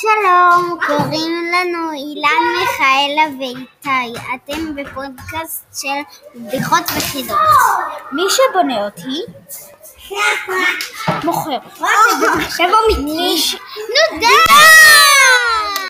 שלום, קוראים לנו אילן, מיכאלה ואיתי. אתם בפודקאסט של בדיחות וחידות. מי שבונה אותי מוכר. מחשב אמיתי. נו די!